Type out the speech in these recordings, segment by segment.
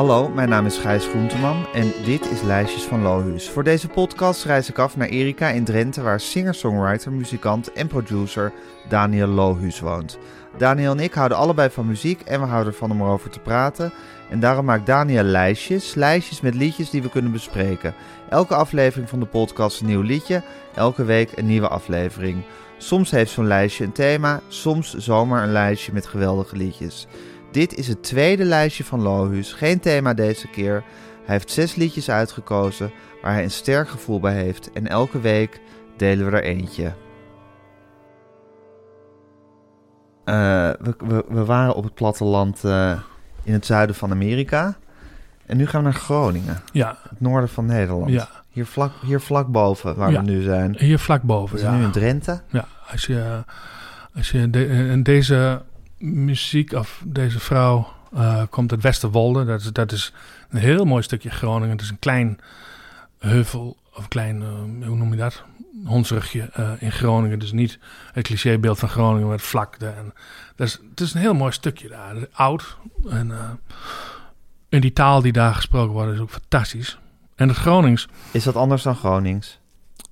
Hallo, mijn naam is Gijs Groenteman en dit is Lijstjes van Lohuus. Voor deze podcast reis ik af naar Erika in Drenthe, waar singer-songwriter, muzikant en producer Daniel Lohuus woont. Daniel en ik houden allebei van muziek en we houden ervan om erover te praten. En daarom maakt Daniel lijstjes, lijstjes met liedjes die we kunnen bespreken. Elke aflevering van de podcast een nieuw liedje, elke week een nieuwe aflevering. Soms heeft zo'n lijstje een thema, soms zomaar een lijstje met geweldige liedjes. Dit is het tweede lijstje van Lohuus, geen thema deze keer. Hij heeft zes liedjes uitgekozen waar hij een sterk gevoel bij heeft en elke week delen we er eentje. Eh, we, we, we waren op het platteland uh, in het zuiden van Amerika. En nu gaan we naar Groningen. Ja. Het noorden van Nederland. Ja. Hier vlak, hier vlak boven, waar Ja. we nu zijn. Hier vlak boven. We zijn ja. nu in Drenthe. Ja, als je, als je de, en deze muziek of deze vrouw eh, komt uit Westerwolde. Dat is, dat is een heel mooi stukje Groningen. Het is een klein heuvel, of klein, eh, hoe noem je dat? Hondsrugje eh, in Groningen. Dus niet het clichébeeld van Groningen met vlakte. En dat is, het is een heel mooi stukje daar. Oud. En, en die taal die daar gesproken wordt is ook fantastisch. En het Gronings, Is dat anders dan Gronings?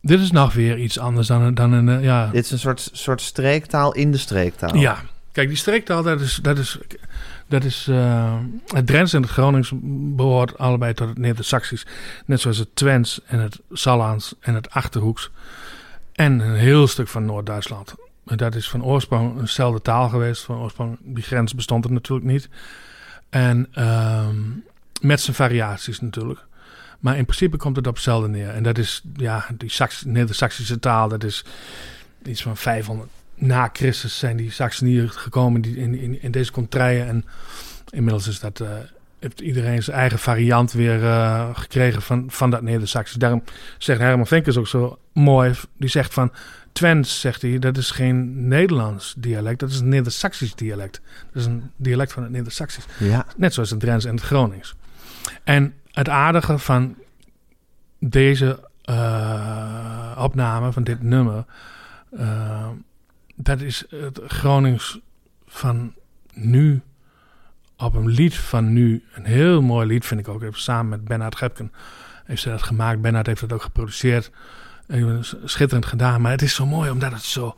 dit is nog weer iets anders dan, dan een, ja, Dit is een soort, soort streektaal in de streektaal. Ja, kijk, die streektaal, dat is, dat is, dat is eh, het Drents en het Gronings behoort allebei tot het Neder-Saxisch. Net zoals het Twents en het Sallands en het Achterhoeks. En een heel stuk van Noord-Duitsland. Dat is van oorsprong eenzelfde taal geweest. Van oorsprong, die grens bestond er natuurlijk niet. En ehm, met zijn variaties natuurlijk. Maar in principe komt het op hetzelfde neer. En dat is, ja, die Sax- Neder-Saxische taal, dat is iets van 500 na Christus zijn die Saxoniërs gekomen die in, in, in deze contraien. En inmiddels is dat, eh, heeft iedereen zijn eigen variant weer eh, gekregen van, van dat Neder-Saxisch. Daarom zegt Herman Vinkers ook zo mooi. Die zegt van, Twents, zegt hij, dat is geen Nederlands dialect. Dat is een Neder-Saxisch dialect. Dat is een dialect van het Neder-Saxisch. Ja. Net zoals het Drents en het Gronings. En het aardige van deze eh, opname, van dit nummer, dat is het Gronings van nu op een lied van nu. Een heel mooi lied vind ik ook. Even samen met Bernard Gepken heeft ze dat gemaakt. Bernard heeft dat ook geproduceerd. En Schitterend gedaan. Maar het is zo mooi omdat het zo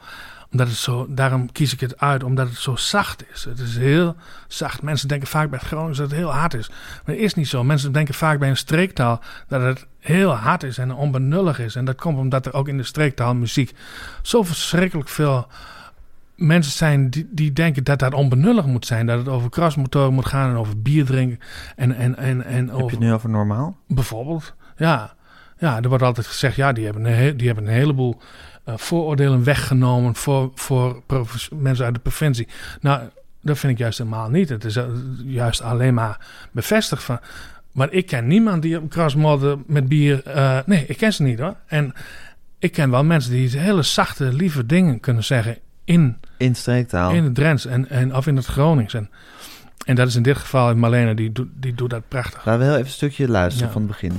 omdat het zo, daarom kies ik het uit, omdat het zo zacht is. Het is heel zacht. Mensen denken vaak bij het Gronings dat het heel hard is. Maar dat is niet zo. Mensen denken vaak bij een streektaal dat het heel hard is en onbenullig is. En dat komt omdat er ook in de streektaal muziek zo verschrikkelijk veel mensen zijn die, die denken dat dat onbenullig moet zijn. Dat het over krasmotoren moet gaan en over bier drinken. En, en, en, en Heb je het nu over normaal? Bijvoorbeeld, ja. Ja, er wordt altijd gezegd, ja, die hebben een, die hebben een heleboel eh, vooroordelen weggenomen voor, voor mensen uit de provincie. Nou, dat vind ik juist helemaal niet. Het is eh, juist alleen maar bevestigd van... Maar ik ken niemand die op krasmodder met bier... eh, nee, ik ken ze niet hoor. En ik ken wel mensen die hele zachte, lieve dingen kunnen zeggen in, In streektaal. in het Drents en, en, of in het Gronings. En, en dat is in dit geval Marlene, die, doet- die doet dat prachtig. Laten we heel even een stukje luisteren Ja. van het begin.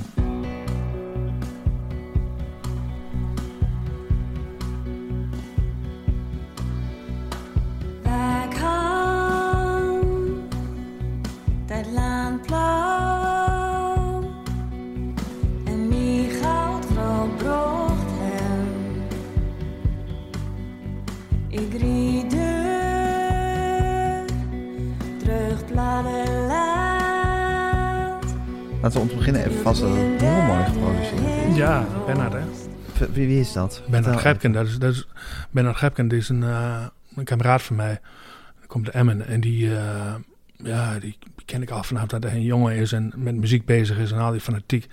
Laten we om te beginnen even vast dat het heel mooi geproduceerd is. Ja, Bernard hè. V- Wie, wie is dat? Bernard Gepken, dat is, dat is, Bernard Gepken die is een, eh, een kameraad van mij. Die komt uit Emmen en die, eh, ja, die ken ik al vanaf dat hij een jongen is en met muziek bezig is en al die fanatiek. En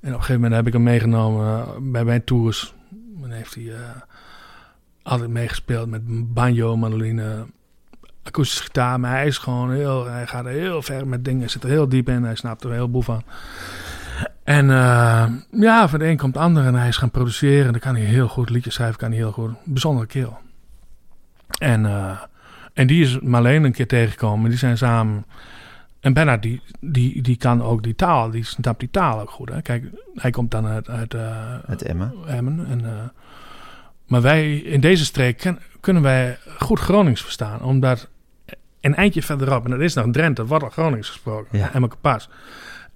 op een gegeven moment heb ik hem meegenomen eh, bij mijn tours. En heeft hij eh, altijd meegespeeld met banjo, mandoline, akoestische gitaar. Maar hij is gewoon heel, hij gaat heel ver met dingen, zit er heel diep in. Hij snapt er een heleboel van. En eh, ja, van de een komt het ander en hij is gaan produceren. Dan kan hij heel goed liedjes schrijven, kan hij heel goed. Bijzondere kerel. En, eh, en die is Marleen een keer tegengekomen. Die zijn samen. En Bernard, die, die, die kan ook die taal, die snapt die taal ook goed. Hè? Kijk, hij komt dan uit, uit eh, Uit Emmen. Emmen. En, maar wij in deze streek ken- kunnen wij goed Gronings verstaan. Omdat een eindje verderop, en dat is nog Drenthe, wordt al Gronings gesproken. Ja. En pas.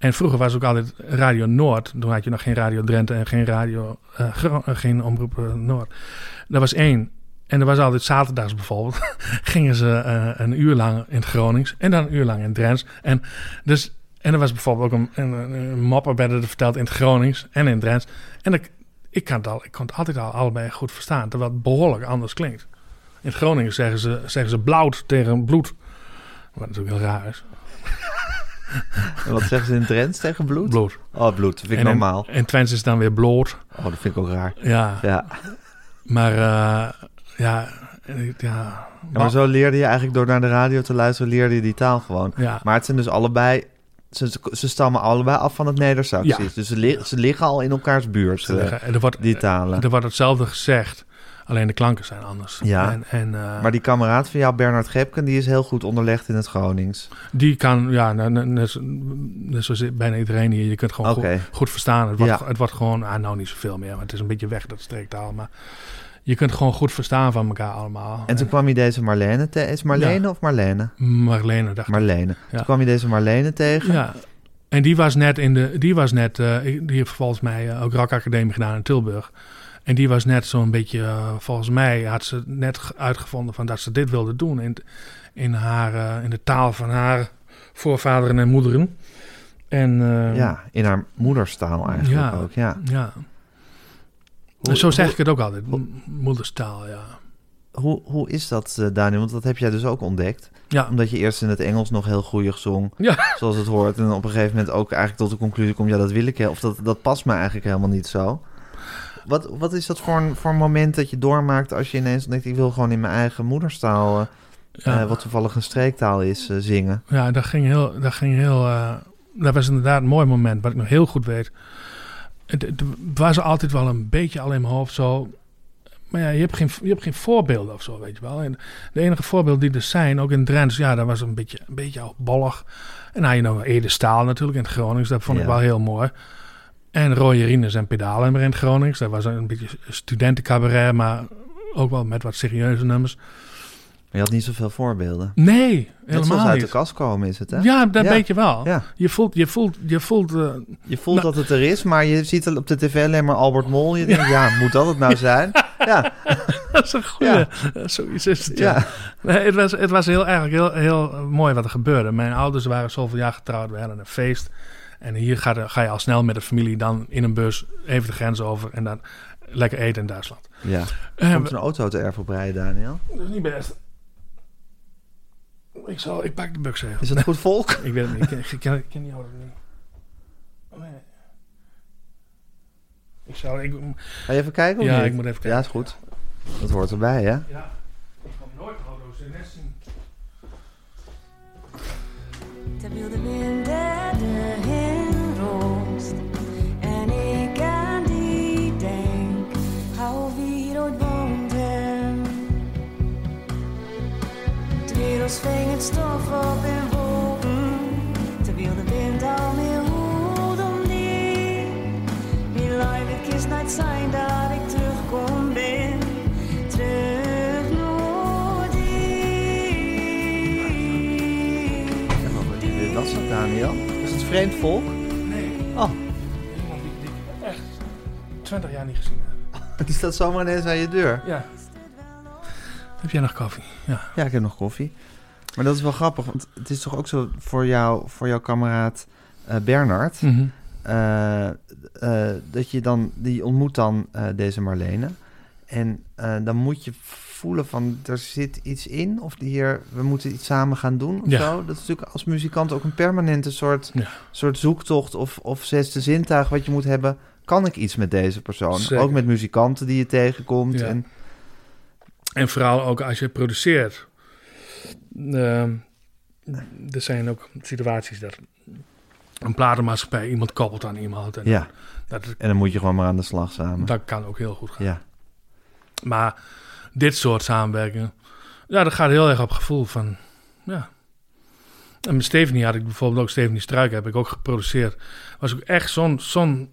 En vroeger was ook altijd Radio Noord. Toen had je nog geen Radio Drenthe en geen Radio, eh, eh, geen Omroep eh, Noord. Dat was één. En er was altijd zaterdags bijvoorbeeld. gingen ze een uur lang in het Gronings en dan een uur lang in Drents. En, dus, en er was bijvoorbeeld ook een, een, een mopper werden er verteld in het Gronings en in Drents. En ik, ik, kan het al, ik kon het altijd al allebei goed verstaan, terwijl het behoorlijk anders klinkt. In het Gronings zeggen ze, zeggen ze blauwt tegen bloed. Wat natuurlijk heel raar is. En wat zeggen ze in Drents tegen bloed? Bloed. Oh, bloed. Dat vind ik En in- normaal. En Twents is dan weer bloot. Oh, dat vind ik ook raar. Ja, Ja. maar uh, ja, ja, maar zo leerde je eigenlijk door naar de radio te luisteren, leerde je die taal gewoon. ja, Maar het zijn dus allebei, ze, ze stammen allebei af van het Neder-Saxisch. Ja. Dus ze, li- ze liggen al in elkaars buurt, ze eh, er wordt, die talen. er wordt hetzelfde gezegd, alleen de klanken zijn anders. Ja. En, en uh, Maar die kameraad van jou, Bernard Gepken, die is heel goed onderlegd in het Gronings. die kan, ja, net, net, zoals bijna iedereen hier, je kunt gewoon goed, goed verstaan. Het wordt, Ja. het wordt gewoon, ah, nou niet zoveel meer, want het is een beetje weg, dat streektaal. Maar je kunt gewoon goed verstaan van elkaar allemaal. En toen kwam je deze Marlene tegen. Is Marlene of Marlene? Marlene dacht ik. Marlene. Ja. Toen kwam je deze Marlene tegen. Ja. En die was net in de. Die was net. eh, die heeft volgens mij eh, ook Rock Academie gedaan in Tilburg. En die was net zo'n beetje. eh, volgens mij had ze net ge- uitgevonden van dat ze dit wilde doen. In, in, haar, eh, in de taal van haar voorvaderen en moederen. En eh, Ja, in haar moederstaal eigenlijk Ja. ook. Ja. ja. Hoe- zo zeg hoe- ik het ook altijd. Moederstaal, ja. Hoe, hoe is dat, Daniel? Want dat heb jij dus ook ontdekt. Ja, Omdat je eerst in het Engels nog heel goeie zong. Ja. Zoals het hoort. En op een gegeven moment ook eigenlijk tot de conclusie komt... ja, dat wil ik Of dat, dat past me eigenlijk helemaal niet zo. Wat, wat is dat voor een, voor een moment dat je doormaakt... als je ineens denkt... ik wil gewoon in mijn eigen moederstaal... eh, ja. eh, wat toevallig een streektaal is, eh, zingen. Ja, dat ging heel. Dat, ging heel dat was inderdaad een mooi moment, wat ik nog heel goed weet. Het, het was altijd wel een beetje al in mijn hoofd zo. Maar ja, je hebt geen, je hebt geen voorbeelden of zo, weet je wel. En de enige voorbeelden die er zijn, ook in Drents, ja, dat was een beetje, een beetje al bollig. En dan had je nog Ede Staal natuurlijk in het Gronings, dat vond ik Ja. wel heel mooi. En Roy Rines en Pedalen in Gronings, dat was een beetje studentencabaret, maar ook wel met wat serieuze nummers. Maar je had niet zoveel voorbeelden. Nee, Net helemaal uit niet. de kast komen is het, hè? Ja, dat Ja. weet je wel. Ja. Je voelt, je voelt, je voelt. eh, Je voelt Nou- dat het er is, maar je ziet op de tv alleen maar Albert Mol. Je denkt, ja, moet dat het nou zijn? Ja, dat is een goede. Ja. Zoiets is het. Ja. ja. Nee, het was, het was heel eigenlijk heel, heel mooi wat er gebeurde. Mijn ouders waren zoveel jaar getrouwd. We hadden een feest. En hier ga, de- ga je al snel met de familie dan in een bus even de grens over en dan lekker eten in Duitsland. ja. Eh, Komt een auto te erf op rijden, Daniel? dat is niet best. Ik, zal, ik pak de buks even. Is het goed volk? Ik weet het niet. Ik ken, ik ken, ik ken die auto niet. Nee. Ik zou... Ik, Ga je even kijken of ja, niet? ik moet even kijken. Ja, is goed. Dat hoort erbij, hè? Ja, ik kom nooit auto's in net Ons ving het stof op in wolken Terwijl de wind al meer hoed om die Die live het kist zijn dat ik terugkom ben Terug naar die dat zo, Daniel. Is het vreemd volk? Nee. Oh, Iemand die, die ik echt 20 jaar niet gezien heb. die staat zomaar ineens aan je deur. Ja. Heb jij nog koffie? Ja. Ja, ik heb nog koffie. Maar dat is wel grappig, want het is toch ook zo voor, jou, voor jouw kameraad eh, Bernard... Mhm. eh, eh, dat je dan, die ontmoet dan deze Marlene. En dan moet je voelen van, er zit iets in. Of hier, we moeten iets samen gaan doen of Ja. zo. Dat is natuurlijk als muzikant ook een permanente soort, Ja. soort zoektocht of, of zesde zintuig wat je moet hebben. Kan ik iets met deze persoon? Zeker. Ook met muzikanten die je tegenkomt. Ja. En, En vooral ook als je produceert. Ehm, er zijn ook situaties dat een platenmaatschappij iemand koppelt aan iemand. En ja, dat, en dan moet je gewoon maar aan de slag samen. dat kan ook heel goed gaan. Ja, Maar dit soort samenwerkingen, ja, dat gaat heel erg op gevoel van, ja. En met Stephanie had ik bijvoorbeeld ook, Stephanie Struik heb ik ook geproduceerd. Was ook echt zo'n zo'n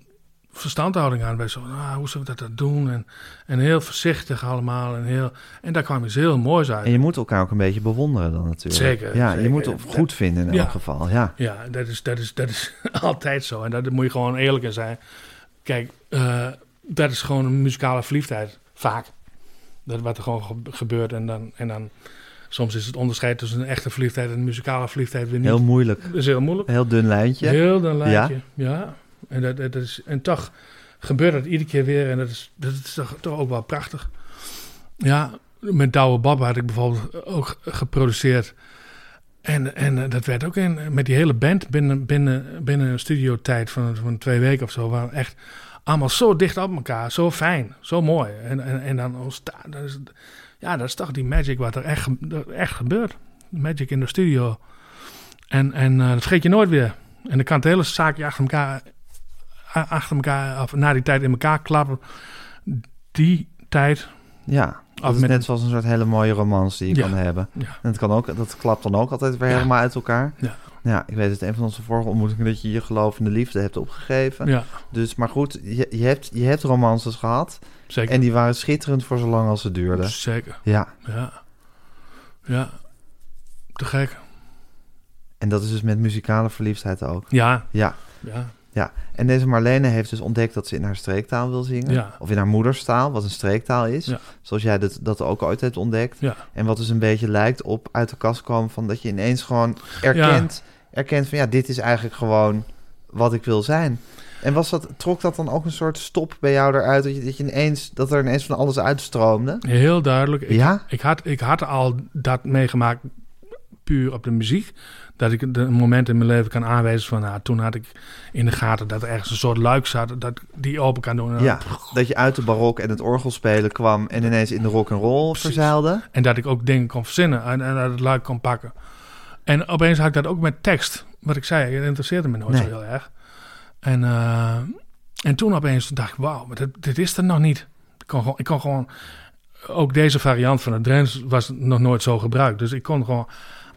verstandhouding aan. Bij zo, ah, hoe zullen we dat dan doen? En, en heel voorzichtig allemaal. En, heel, en daar kwam iets heel moois uit. En je moet elkaar ook een beetje bewonderen dan natuurlijk. Zeker, Ja, zeker. je moet het goed vinden in Ja. elk geval. Ja. Ja, dat is, dat is, dat is altijd zo. En daar moet je gewoon eerlijk in zijn. Kijk, eh, dat is gewoon een muzikale verliefdheid. Vaak. Dat wat er gewoon ge- gebeurt. En dan, en dan soms is het onderscheid tussen een echte verliefdheid en een muzikale verliefdheid weer niet. Heel moeilijk. dat is heel moeilijk. Heel dun lijntje. Heel dan lijntje. Ja. En, dat, dat is, en toch gebeurt dat iedere keer weer. En dat is, dat is toch, ook wel prachtig. Ja, met Douwe Bob had ik bijvoorbeeld ook geproduceerd. En, en eh, dat werd ook in, met die hele band binnen, binnen, binnen een studiotijd van, van twee weken of zo. Waren echt allemaal zo dicht op elkaar. Zo fijn, zo mooi. En, en, en dan ontstaan. Dat is, ja, dat is toch die magic wat er echt, echt gebeurt. Magic in de studio. En, en eh, dat vergeet je nooit weer. En dan kan het hele zaakje achter elkaar, achter elkaar, of na die tijd in elkaar klappen. Die tijd. Ja, dat is met- net zoals een soort hele mooie romans die je Ja. kan hebben. Ja. En het kan ook, dat klapt dan ook altijd weer Ja. helemaal uit elkaar. Ja. Ja, ik weet het, een van onze vorige ontmoetingen dat je je geloof in de liefde hebt opgegeven. Ja, Dus, maar goed, je, je, hebt, je hebt romances gehad zeker. en die waren schitterend voor zo lang als ze duurden. Zeker, Ja, ja. Ja, te gek. en dat is dus met muzikale verliefdheid ook. Ja, Ja, ja, ja. En deze Marlene heeft dus ontdekt dat ze in haar streektaal wil zingen. Ja. Of in haar moederstaal, wat een streektaal is. Ja. Zoals jij dat, dat ook ooit hebt ontdekt. ja. En wat dus een beetje lijkt op uit de kast komen van dat je ineens gewoon erkent, erkent van ja, dit is eigenlijk gewoon wat ik wil zijn. En was dat, trok dat dan ook een soort stop bij jou eruit, dat, je, dat, je ineens, dat er ineens van alles uitstroomde? Heel duidelijk. Ik, Ja? ik, had, ik had al dat meegemaakt puur op de muziek. Dat ik de- een moment in mijn leven kan aanwijzen van... Nou, toen had ik in de gaten dat er ergens een soort luik zat... dat die open kan doen. En, Ja, dat je uit de barok en het orgelspelen kwam en ineens in de rock and roll Precies. verzeilde. en dat ik ook dingen kon verzinnen en, en dat het luik kon pakken. En opeens had ik dat ook met tekst. Wat ik zei, het interesseerde me nooit Nee. zo heel erg. En, eh, en toen opeens dacht ik, wauw, dit, dit is er nog niet. Ik kon, gewoon, ik kon gewoon... Ook deze variant van het Drents was nog nooit zo gebruikt. Dus ik kon gewoon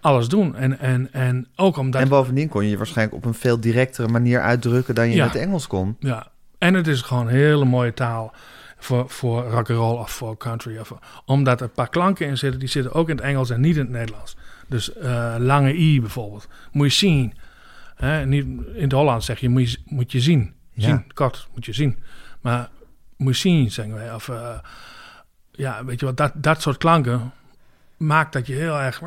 alles doen. En, en, en ook omdat... En bovendien kon je je waarschijnlijk op een veel directere manier uitdrukken dan je Ja. met Engels kon. Ja, en het is gewoon een hele mooie taal voor, voor rock and roll of voor country. Of, omdat er een paar klanken in zitten, die zitten ook in het Engels en niet in het Nederlands. Dus eh, lange i bijvoorbeeld. Moet je zien. Hè, niet, in het Hollands zeg je moet, je moet je zien. Ja. Zien, kort, moet je zien. Maar moet je zien, zeggen wij. Of eh, ja, weet je wat, dat, dat soort klanken maakt dat je heel erg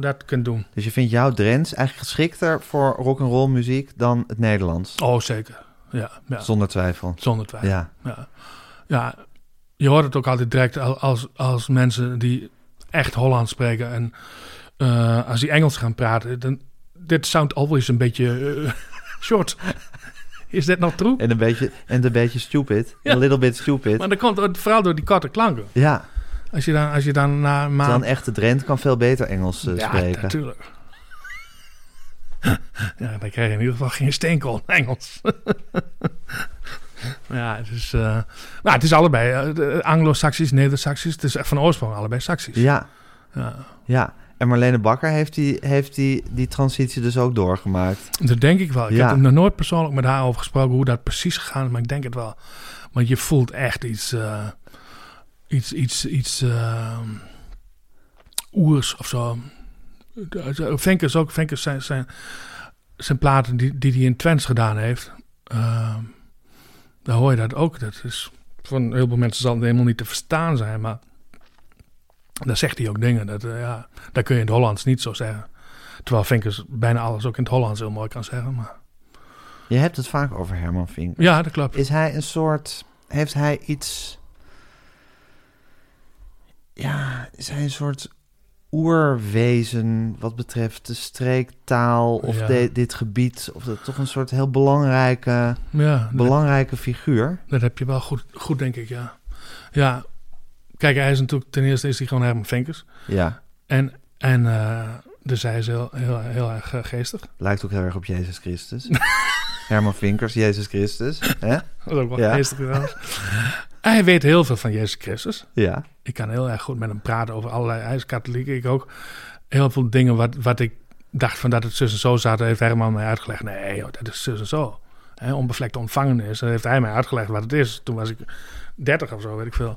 dat kunt doen. Dus je vindt jouw Drents eigenlijk geschikter voor rock and roll muziek dan het Nederlands? Oh, zeker. Ja, ja Zonder twijfel. zonder twijfel. Ja. Ja. ja, je hoort het ook altijd direct al- als, als mensen die echt Hollands spreken en eh, als die Engels gaan praten, dan dit soundt always een beetje eh, short. Is dit nog true? En een beetje, en een beetje stupid. Ja. A little bit stupid. Maar dat komt ook vooral door die korte klanken. Ja, Als je dan, als je dan na een maand... een echte Drent kan veel beter Engels eh, ja, spreken. natuurlijk. ja, dan krijg je in ieder geval geen steenkool in Engels. ja, het is, nou, het is allebei. eh, Anglo-Saxisch, Neder-Saxisch. Het is echt van oorsprong allebei Saxisch. Ja, Ja. ja. En Marlene Bakker heeft, die, heeft die, die transitie dus ook doorgemaakt. Dat denk ik wel. Ik Ja. heb er nog nooit persoonlijk met haar over gesproken hoe dat precies gegaan is, maar ik denk het wel. Want je voelt echt iets, iets, iets, iets eh, oers of zo. Venkers ook, Venkers zijn, zijn, zijn platen die, die hij in Twents gedaan heeft. eh, daar hoor je dat ook. Dat is, van heel veel mensen zal het helemaal niet te verstaan zijn, maar daar zegt hij ook dingen. Dat, eh, ja, dat kun je in het Hollands niet zo zeggen. Terwijl Vinkers bijna alles ook in het Hollands heel mooi kan zeggen. Maar... Je hebt het vaak over Herman Vink. Ja, dat klopt. Is hij een soort... Heeft hij iets... Ja, hij een soort oerwezen wat betreft de streektaal of Ja. de- dit gebied? Of dat toch een soort heel belangrijke, Ja, belangrijke figuur? dat heb je wel goed, goed, denk ik, ja. Ja, kijk, hij is natuurlijk... Ten eerste is hij gewoon Herman Vinkers. Ja, En, en eh, dus hij is heel, heel, heel erg eh, geestig. lijkt ook heel erg op Jezus Christus. Herman Vinkers, Jezus Christus. Hè? Dat is ook wel Ja. geestig trouwens. hij weet heel veel van Jezus Christus. Ja, Ik kan heel erg goed met hem praten over allerlei... Hij is katholiek, ik ook. Heel veel dingen wat, wat ik dacht van dat het zus en zo zat... heeft Herman mij uitgelegd. Nee, joh, dat is zus en zo. hè, onbevlekte ontvangen is. Dan heeft hij mij uitgelegd wat het is. Toen was ik 30 of zo, weet ik veel.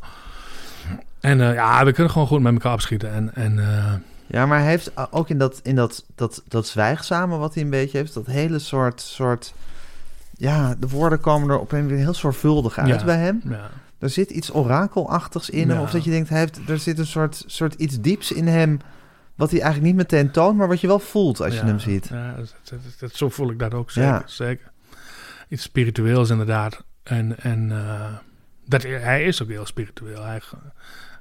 En eh, ja, we kunnen gewoon goed met elkaar opschieten. En, en eh, Ja, maar hij heeft ook in dat, in dat, dat, dat zwijgzame wat hij een beetje heeft, dat hele soort, soort... Ja, de woorden komen er op een heel zorgvuldig uit Ja. bij hem. ja, Er zit iets orakelachtigs in hem. Of dat je denkt, hij heeft, er zit een soort, soort iets dieps in hem... wat hij eigenlijk niet meteen toont, maar wat je wel voelt als je hem ziet. Ja, dat, dat- dat- zo voel ik dat ook zeker. Ja. zeker. Iets spiritueels inderdaad. En, en eh, dat, hij is ook heel spiritueel. Hij,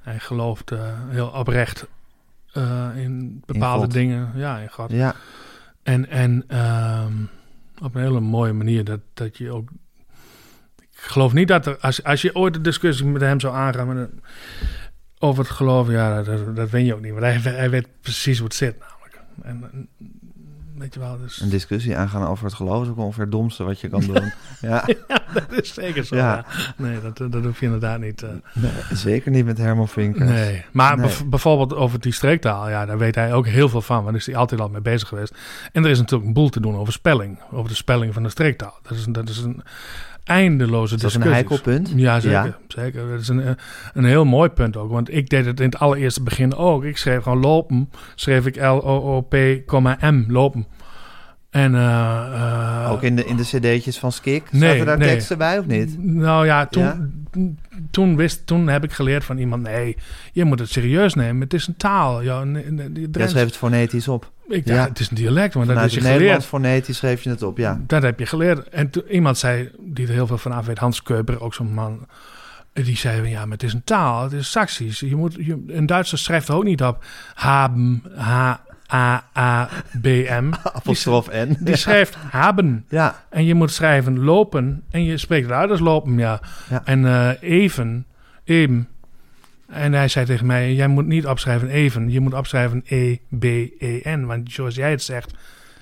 hij gelooft eh, heel oprecht eh, in bepaalde dingen. Ja, in God. Ja, En, en ehm, op een hele mooie manier dat, dat je ook. Ik geloof niet dat er. Als, als je ooit een discussie met hem zou aangaan. Met over het geloven, ja, dat, dat win je ook niet. Want hij, hij weet precies hoe het zit, namelijk. En, weet je wel, dus. een discussie aangaan over het geloof is ook ongeveer het domste wat je kan doen. ja, dat is zeker zo. Ja. Ja. Nee, dat, dat hoef je inderdaad niet. eh, nee, zeker niet met Herman Vinkers. Nee, maar Nee. bijvoorbeeld over die streektaal, ja, daar weet hij ook heel veel van, want is hij altijd al mee bezig geweest. En er is natuurlijk een boel te doen over spelling, over de spelling van de streektaal. Dat is, een- dat is een eindeloze Is dat een discussie. heikel punt? Ja, zeker. Ja. zeker. Dat is een, eh, een heel mooi punt ook, want ik deed het in het allereerste begin ook. Ik schreef gewoon lopen, schreef ik L-O-O-P, M, lopen. En, eh, eh, Ook in de, in de cd'tjes van Skik? Nee, Zaten daar nee. teksten bij of niet? Nou ja, toen, Ja? Toen, wist, toen heb ik geleerd van iemand... nee, je moet het serieus nemen. Het is een taal. Ja, Drents- schreef het fonetisch op. ik dacht, ja. het is een dialect, maar dat Vanuit is het je Nederlands geleerd. fonetisch schreef je het op, ja. Dat heb je geleerd. En toen, iemand zei, die er heel veel van af weet... Hans Keuper, ook zo'n man... Die zei van, ja, maar het is een taal. Het is Saxisch. Je moet, je, een Duitser schrijft er ook niet op... Haben, H-A-A-B-M. Apostrof N. Die schrijft haben. Ja, En je moet schrijven lopen. En je spreekt het uit als lopen, ja. Ja. En eh, even, eben. En hij zei tegen mij, jij moet niet opschrijven even. Je moet opschrijven E-B-E-N. Want zoals jij het zegt,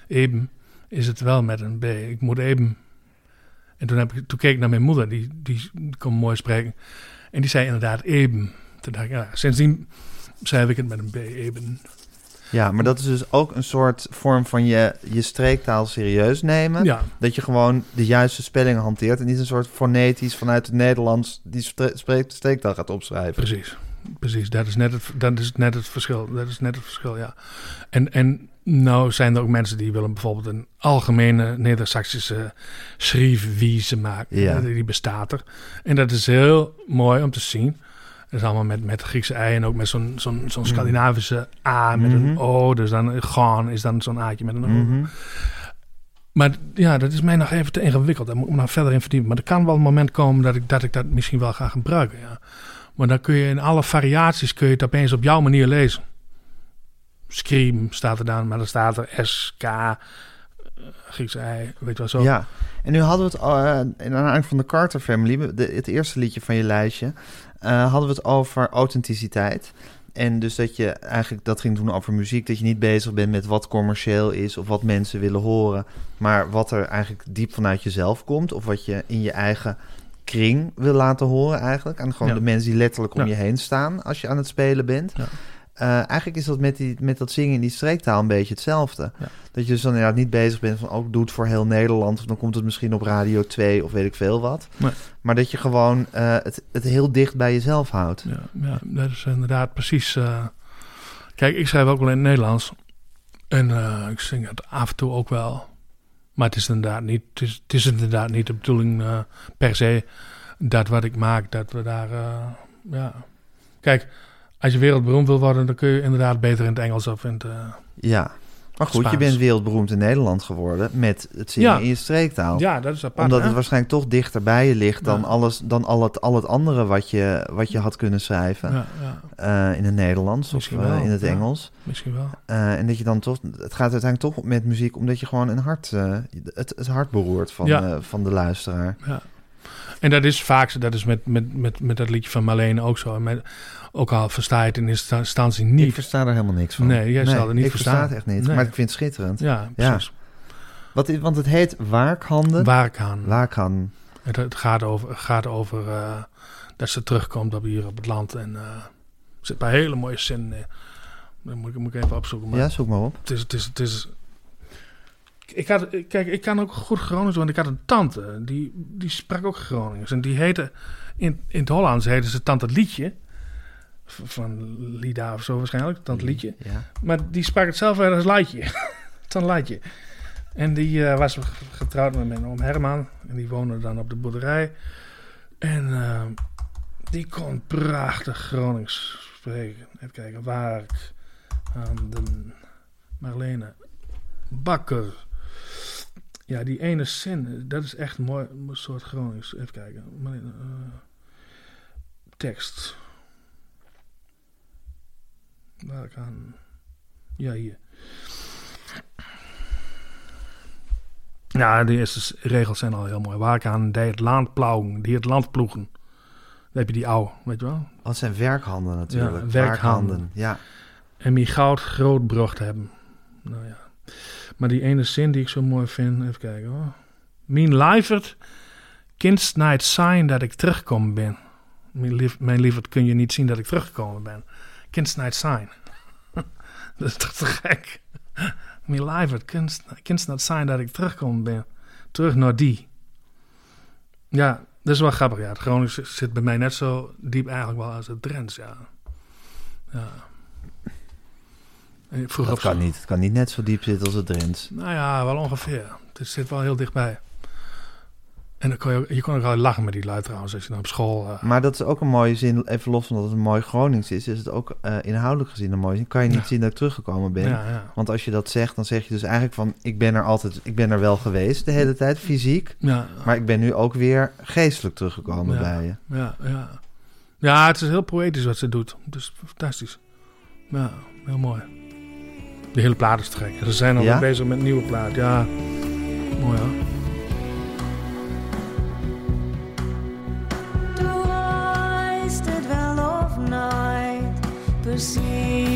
eben, is het wel met een B. Ik moet eben. En toen, heb ik, toen keek ik naar mijn moeder, die, die kon mooi spreken. En die zei inderdaad eben. Toen dacht ik, ja, sindsdien schrijf ik het met een B, eben. Ja, maar dat is dus ook een soort vorm van je, je streektaal serieus nemen. Ja, Dat je gewoon de juiste spelling hanteert en niet een soort fonetisch vanuit het Nederlands die spreekt- streektaal gaat opschrijven. Precies, precies. Dat is net het, dat is net het verschil. Dat is net het verschil, ja. En, en nou zijn er ook mensen die willen bijvoorbeeld een algemene Neder-Saxische schriefwijze maken. Ja. Die bestaat er. En dat is heel mooi om te zien. Dat is allemaal met, met Griekse ei en ook met zo'n zo'n zo'n Scandinavische A met Mhm. een O. Dus dan gaan is dan zo'n A'tje met een O. Mhm. Maar ja, dat is mij nog even te ingewikkeld. Daar moet ik me nog verder in verdiepen. Maar er kan wel een moment komen dat ik dat, ik dat misschien wel ga gebruiken. Ja. Maar dan kun je in alle variaties kun je het opeens op jouw manier lezen. Scream staat er dan, maar dan staat er S, K, eh, Grieks ei, weet je wel zo. Ja, en nu hadden we het uh, in aanleiding van de Carter Family, de, het eerste liedje van je lijstje, eh, hadden we het over authenticiteit. En dus dat je eigenlijk, dat ging toen over muziek, dat je niet bezig bent met wat commercieel is of wat mensen willen horen, maar wat er eigenlijk diep vanuit jezelf komt of wat je in je eigen kring wil laten horen eigenlijk. En gewoon Ja. de mensen die letterlijk om Ja. je heen staan als je aan het spelen bent. Ja. Eh, eigenlijk is dat met, die, met dat zingen in die streektaal een beetje hetzelfde. Ja. Dat je dus dan inderdaad niet bezig bent van... ook doe het voor heel Nederland... of dan komt het misschien op Radio 2 of weet ik veel wat. Nee. Maar dat je gewoon eh, het, het heel dicht bij jezelf houdt. Ja, ja, dat is inderdaad precies. eh, kijk, ik schrijf ook wel in het Nederlands. En ik zing het af en toe ook wel. Maar het is inderdaad niet, het is, het is inderdaad niet de bedoeling per se dat wat ik maak, dat we daar. ja. Kijk, als je wereldberoemd wil worden, dan kun je inderdaad beter in het Engels of in het. eh, Ja. Maar goed, je bent wereldberoemd in Nederland geworden... met het zingen Ja. in je streektaal. ja, dat is apart. Omdat hè? het waarschijnlijk toch dichter bij je ligt... dan, Ja. alles, dan al, het, al het andere wat je, wat je had kunnen schrijven... Ja, ja, eh, in het Nederlands of Misschien eh, wel, in het. Engels. misschien wel. En dat je dan toch, het gaat uiteindelijk toch met muziek, omdat je gewoon een hart, het, het hart beroert van, van de luisteraar. Ja. En dat is vaak zo, dat is met, met, met, met dat liedje van Marlene ook zo. Met, ook al versta je het in eerste instantie Ik niet. versta er helemaal niks van. Nee, jij zal het niet ik verstaan. versta het echt niet, Nee. maar ik vind het schitterend. Ja, Ja. precies. Wat, is- want het heet ik aan. Waarkan. Het, het gaat over, gaat over eh, dat ze terugkomt op hier op het land. En eh, er zit een paar hele mooie zinnen in. Dat moet ik, moet ik even opzoeken. Maar Ja, zoek maar op. het is, het is, het is... ik had, kijk, ik kan ook goed Gronings, want ik had een tante, die, die sprak ook Gronings. En die heette, in, in het Hollands heette ze Tante Liedje. Van Lida of zo waarschijnlijk, Tante Liedje. Ja. Maar die sprak het zelf weer als Laatje. Tante Laatje. En die eh, was getrouwd met mijn oom Herman. En die woonde dan op de boerderij. En eh, die kon prachtig Gronings spreken. Even kijken, Waark, aan de Marlene, Bakker. Ja, die ene zin, dat is echt mooi, een soort Gronings. Even kijken. Eh, tekst. Waar aan? Ja, hier. Ja, de eerste regels zijn al heel mooi. Waar aan die het land plauwen, die het land ploegen. Dan heb je die ouw, weet je wel? Dat zijn werkhanden natuurlijk. Ja, werkhanden. Ja. En die goud groot brocht hebben. Nou ja. Maar die ene zin die ik zo mooi vind, even kijken hoor. Mijn lieverd, kindst na het zijn dat ik teruggekomen ben. Mijn, lief, lieverd kun je niet zien dat ik teruggekomen ben. Kindst na het zijn. dat is toch te gek? Mijn lieverd, na het zijn dat ik teruggekomen ben. Terug naar die. Ja, dat is wel grappig. Ja, het Gronings zit bij mij net zo diep eigenlijk wel als het Drents, ja. Ja. Vroeger Dat kan niet. Het kan niet net zo diep zitten als het Drents. nou ja, wel ongeveer. Het zit wel heel dichtbij. En dan kon je, je kon ook wel lachen met die lui trouwens, als je dan op school... eh, Maar dat is ook een mooie zin, even los van dat het een mooi Gronings is, is het ook eh, inhoudelijk gezien een mooie zin. Kan je niet Ja. zien dat ik teruggekomen ben. ja, ja. Want als je dat zegt, dan zeg je dus eigenlijk van, ik ben er altijd, ik ben er wel geweest de hele tijd, fysiek. Ja, Maar ik ben nu ook weer geestelijk teruggekomen bij je. ja, ja. Ja, het is heel poëtisch wat ze doet. Is fantastisch. Ja, heel mooi. De hele plaat is te gek. Ze zijn al Ja? bezig met een nieuwe plaat. Ja, mooi hoor. Du reist het wel of nooit, precies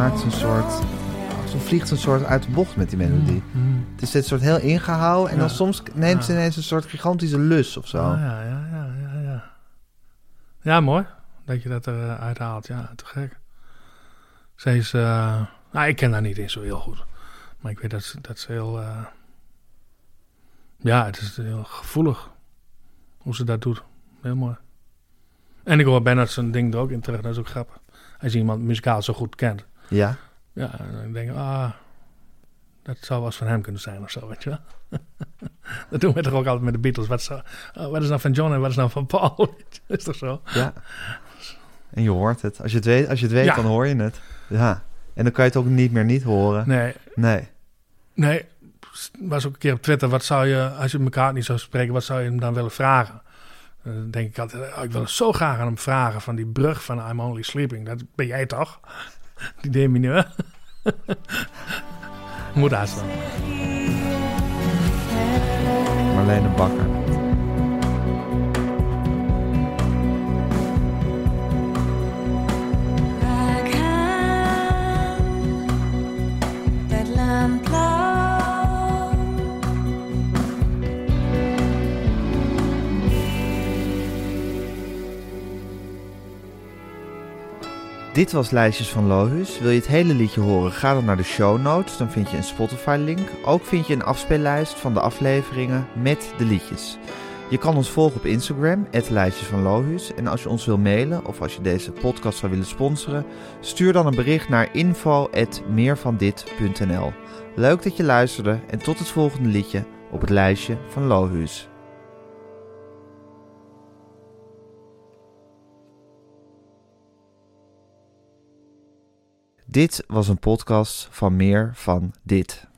maakt ze een soort... Ze vliegt een soort uit de bocht met die melodie. Mm. Het is dit soort heel ingehouden en dan soms neemt ze ineens een soort gigantische lus of zo. Ah, ja, ja, ja, ja, ja. Ja, mooi dat je dat eruit haalt. Ja, te gek. Zij is... eh, nou, ik ken haar niet eens zo heel goed. Maar ik weet dat ze, dat ze heel... eh, ja, het is heel gevoelig hoe ze dat doet. Heel mooi. En ik hoor Bernard zijn ding er ook in terug. Dat is ook grappig. Als je iemand muzikaal zo goed kent. Ja, Ja, en dan denk ik, ah, dat zou wel eens van hem kunnen zijn of zo, weet je wel. dat doen we toch ook altijd met de Beatles. Wat, zou- oh, wat is nou van John en wat is nou van Paul? is toch zo? ja. En je hoort het. Als je het weet, als je het weet Ja. dan hoor je het. Ja. En dan kan je het ook niet meer niet horen. Nee, Nee. nee. was ook een keer op Twitter. Wat zou je, als je elkaar niet zou spreken, wat zou je hem dan willen vragen? Dan denk ik altijd, oh, ik wil het zo graag aan hem vragen van die brug van I'm Only Sleeping. Dat ben jij toch? Die demineur. Moet haast dan. Marlene Bakker. Dit was Lijstjes van Lohus. Wil je het hele liedje horen? Ga dan naar de show notes. Dan vind je een Spotify-link. Ook vind je een afspeellijst van de afleveringen met de liedjes. Je kan ons volgen op Instagram, Lijstjes van Lohus. En als je ons wil mailen of als je deze podcast zou willen sponsoren, stuur dan een bericht naar info.meervandit.nl. Leuk dat je luisterde en tot het volgende liedje op het lijstje van Lohus. Dit was een podcast van meer van dit.